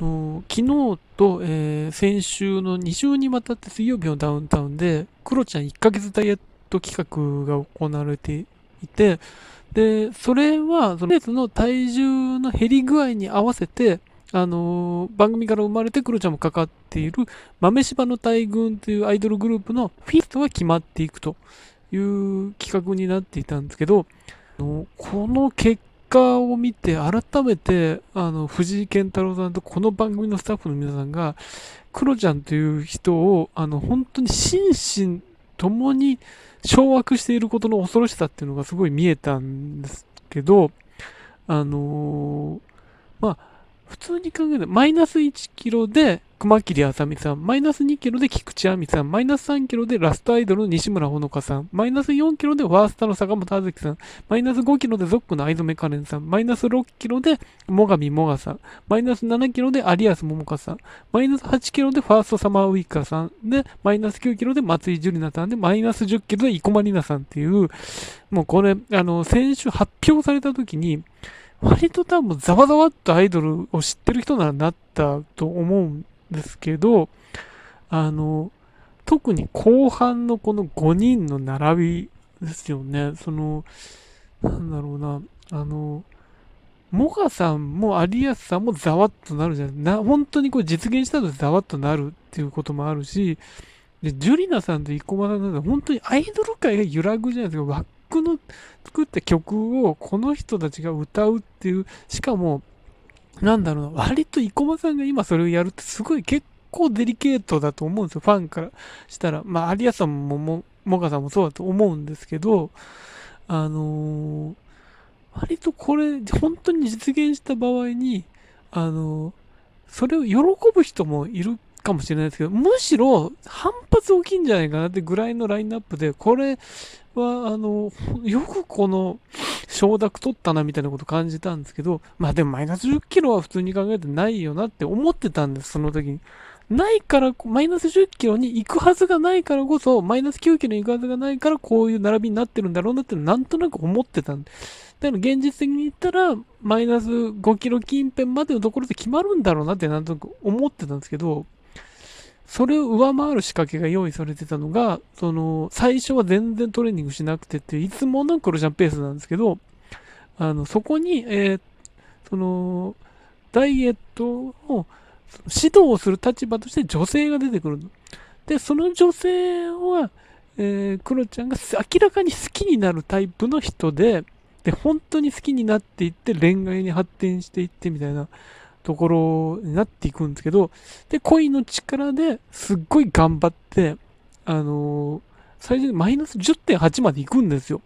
の昨日と、えー、先週の2週にわたって水曜日のダウンタウンで、クロちゃん1ヶ月ダイエット企画が行われていて、で、それは、そのレースの体重の減り具合に合わせて、あのー、番組から生まれてクロちゃんもかかっている豆柴の大群というアイドルグループのフィストが決まっていくという企画になっていたんですけど、この結果果を見て、改めて、あの、藤井健太郎さんとこの番組のスタッフの皆さんが、クロちゃんという人を、あの、本当に心身ともに掌握していることの恐ろしさっていうのがすごい見えたんですけど、あのー、まあ、普通に考えて、マイナス1キロで熊切あさみさん、マイナス2キロで菊池亜美さん、マイナス3キロでラストアイドルの西村ほのかさん、マイナス4キロでワースタの坂本あずきさん、マイナス5キロでゾックの藍染カレンさん、マイナス6キロで最上もがさん、マイナス7キロで有安桃香さん、マイナス8キロでファーストサマーウイカさん、で、マイナス9キロで松井樹里奈さんで、マイナス10キロで生駒里奈さんっていう、もうこれ、あの、先週発表された時に、割と多分ざわざわっとアイドルを知ってる人ならなったと思うんですけど、あの、特に後半のこの5人の並びですよね。その、なんだろうな、あの、モガさんも有安さんもざわっとなるじゃないな、本当にこれ実現したとざわっとなるっていうこともあるし、で、ジュリナさんと生駒さんなんて本当にアイドル界が揺らぐじゃないですか。の作った曲をこの人たちが歌うっていう、しかも、なんだろうな、割と生駒さんが今それをやるってすごい結構デリケートだと思うんですよ、ファンからしたら。まあ、有安さんもも、もがさんもそうだと思うんですけど、あのー、割とこれ、本当に実現した場合に、あのー、それを喜ぶ人もいるかもしれないですけど、むしろ反発大きいんじゃないかなってぐらいのラインナップで、これは、あの、よくこの承諾取ったなみたいなこと感じたんですけど、まあでもマイナス10キロは普通に考えてないよなって思ってたんです、その時に。ないから、マイナス10キロに行くはずがないからこそ、マイナス9キロに行くはずがないから、こういう並びになってるんだろうなってなんとなく思ってたんで。だから現実的に言ったら、マイナス5キロ近辺までのところで決まるんだろうなってなんとなく思ってたんですけど、それを上回る仕掛けが用意されてたのが、その、最初は全然トレーニングしなくてっていう、いつものクロちゃんペースなんですけど、あの、そこに、えー、その、ダイエットを指導をする立場として女性が出てくる。で、その女性は、えー、クロちゃんが明らかに好きになるタイプの人で、で、本当に好きになっていって恋愛に発展していってみたいなところになっていくんですけど、で、恋の力ですっごい頑張って、あのー、最初にマイナス10.8まで行くんですよ。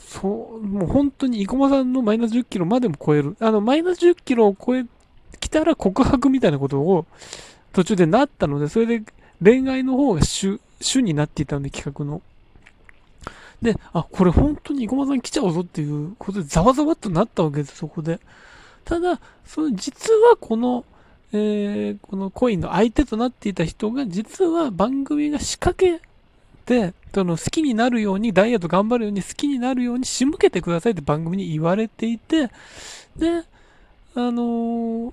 そう、もう本当に生駒さんのマイナス10キロまでも超える。あの、マイナス10キロを超え、来たら告白みたいなことを途中でなったので、それで恋愛の方が主、主になっていたので、企画の。で、あ、これ本当に生駒さん来ちゃうぞっていうことでざわざわっとなったわけです、そこで。ただ、その実はこの、えー、このコインの相手となっていた人が、実は番組が仕掛けて、その好きになるように、ダイエット頑張るように、好きになるように仕向けてくださいって番組に言われていて、で、あのー、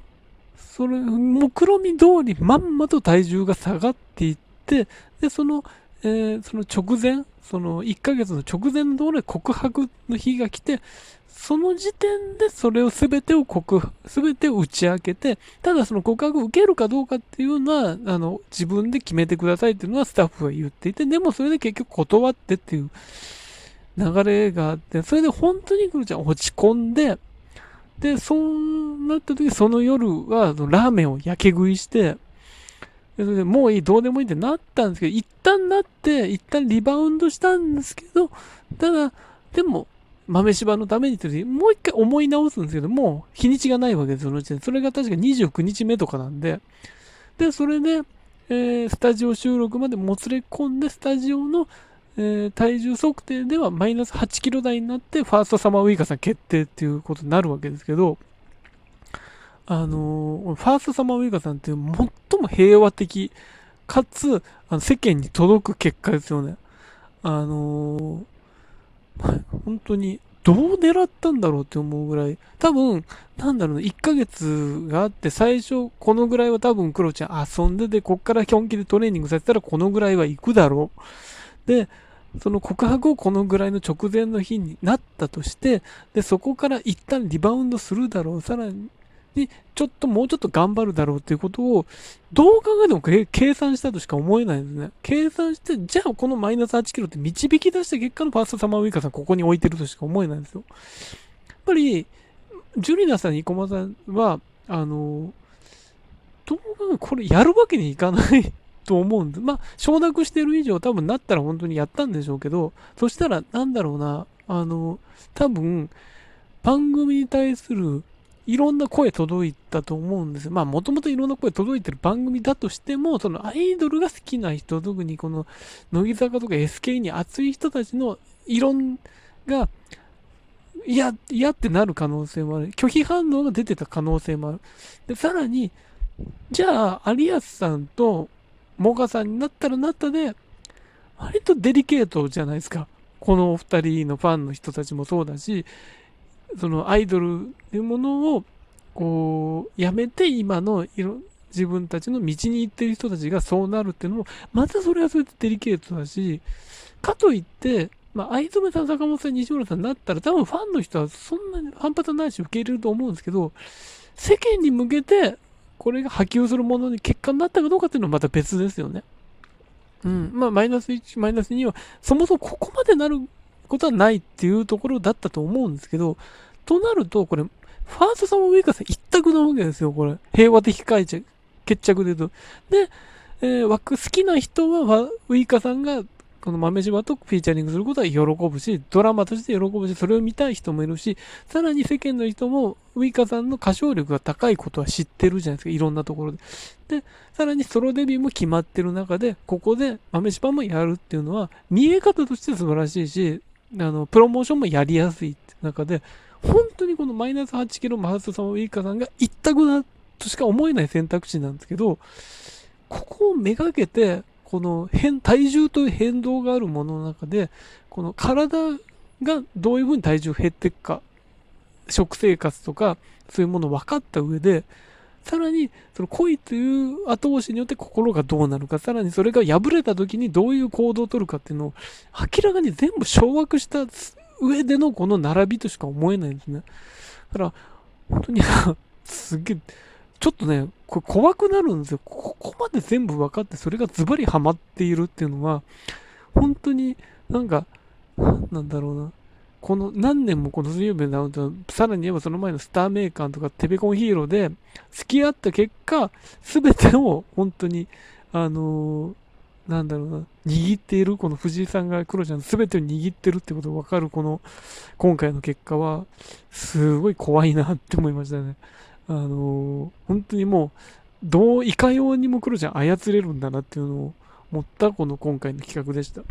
それ、目論見通りまんまと体重が下がっていって、で、その、えー、その直前、その1ヶ月の直前のところで告白の日が来て、その時点でそれを全てを告、全てを打ち明けて、ただその告白を受けるかどうかっていうのは、あの、自分で決めてくださいっていうのはスタッフが言っていて、でもそれで結局断ってっていう流れがあって、それで本当にクロちゃん落ち込んで、で、そうなった時、その夜はラーメンを焼け食いして、それでもういい、どうでもいいってなったんですけど、一旦なって、一旦リバウンドしたんですけど、ただ、でも、豆柴のためにって、もう一回思い直すんですけど、もう日にちがないわけです、そのうちで。それが確か29日目とかなんで。で、それで、えー、スタジオ収録までもつれ込んで、スタジオの、えー、体重測定ではマイナス8キロ台になって、ファーストサマーウイカさん決定っていうことになるわけですけど、あの、ファーストサマーウイカさんって最も平和的、かつ、あの世間に届く結果ですよね。あのー、本当にどう狙ったんだろうって思うぐらい、多分、なんだろうな、1ヶ月があって、最初、このぐらいは多分、クロちゃん遊んでて、こっから本気でトレーニングさせたら、このぐらいは行くだろう。で、その告白をこのぐらいの直前の日になったとして、で、そこから一旦リバウンドするだろう。さらに、ちょっともうちょっと頑張るだろうっていうことを、どう考えても計算したとしか思えないですね。計算して、じゃあこのマイナス8キロって導き出した結果のファーストサマーウイカさんここに置いてるとしか思えないんですよ。やっぱり、ジュリナさん、生駒さんは、あの、どう考これやるわけにいかないと思うんです。まあ、承諾してる以上多分なったら本当にやったんでしょうけど、そしたらなんだろうな、あの、多分、番組に対するいろんな声届いたと思うんですよ。まあ、もともといろんな声届いてる番組だとしても、そのアイドルが好きな人、特にこの、乃木坂とか SK に熱い人たちの異論が、いや、嫌ってなる可能性もある。拒否反応が出てた可能性もある。で、さらに、じゃあ、有安さんとモガさんになったらなったで、割とデリケートじゃないですか。このお二人のファンの人たちもそうだし、そのアイドルっていうものをこうやめて今のいろ自分たちの道に行ってる人たちがそうなるっていうのもまたそれはそれでデリケートだしかといってまあ、藍染さん、坂本さん、西村さんになったら、多分ファンの人はそんなに反発ないし受け入れると思うんですけど、世間に向けて、これが波及するものに結果になったかどうかっていうのはまた別ですよね。うん。まあ、マイナス1、マイナス2は、そもそもここまでなることはないっていうところだったと思うんですけど、となると、これ、ファーストサマーウイカーさん一択なわけですよ、これ。平和的解着、決着で言うと。で、えー、枠好きな人は、ウイカさんが、この豆柴とフィーチャリングすることは喜ぶし、ドラマとして喜ぶし、それを見たい人もいるし、さらに世間の人も、ウイカさんの歌唱力が高いことは知ってるじゃないですか、いろんなところで。で、さらにソロデビューも決まってる中で、ここで豆柴もやるっていうのは、見え方として素晴らしいし、あの、プロモーションもやりやすい。って中で、本当にこのマイナス8キロマハスさんウィーカさんが一択だとしか思えない選択肢なんですけど、ここをめがけて、この変、体重という変動があるものの中で、この体がどういうふうに体重減っていくか、食生活とか、そういうものを分かった上で、さらに、その恋という後押しによって心がどうなるか、さらにそれが破れた時にどういう行動をとるかっていうのを、明らかに全部掌握した上でのこの並びとしか思えないんですね。だから、本当にすげえ、ちょっとね、これ怖くなるんですよ。ここまで全部分かって、それがズバリハマっているっていうのは、本当になんか、なんだろうな。この何年もこの水曜日のダウンタウン、さらに言えばその前のスターメーカーとかテベコンヒーローで付き合った結果、すべてを本当に、あのー、なんだろうな、握っている、この藤井さんがクロちゃんすべてを握ってるってことがわかるこの今回の結果は、すごい怖いなって思いましたね。あのー、本当にもう、どういかようにもクロちゃん操れるんだなっていうのを思ったこの今回の企画でした。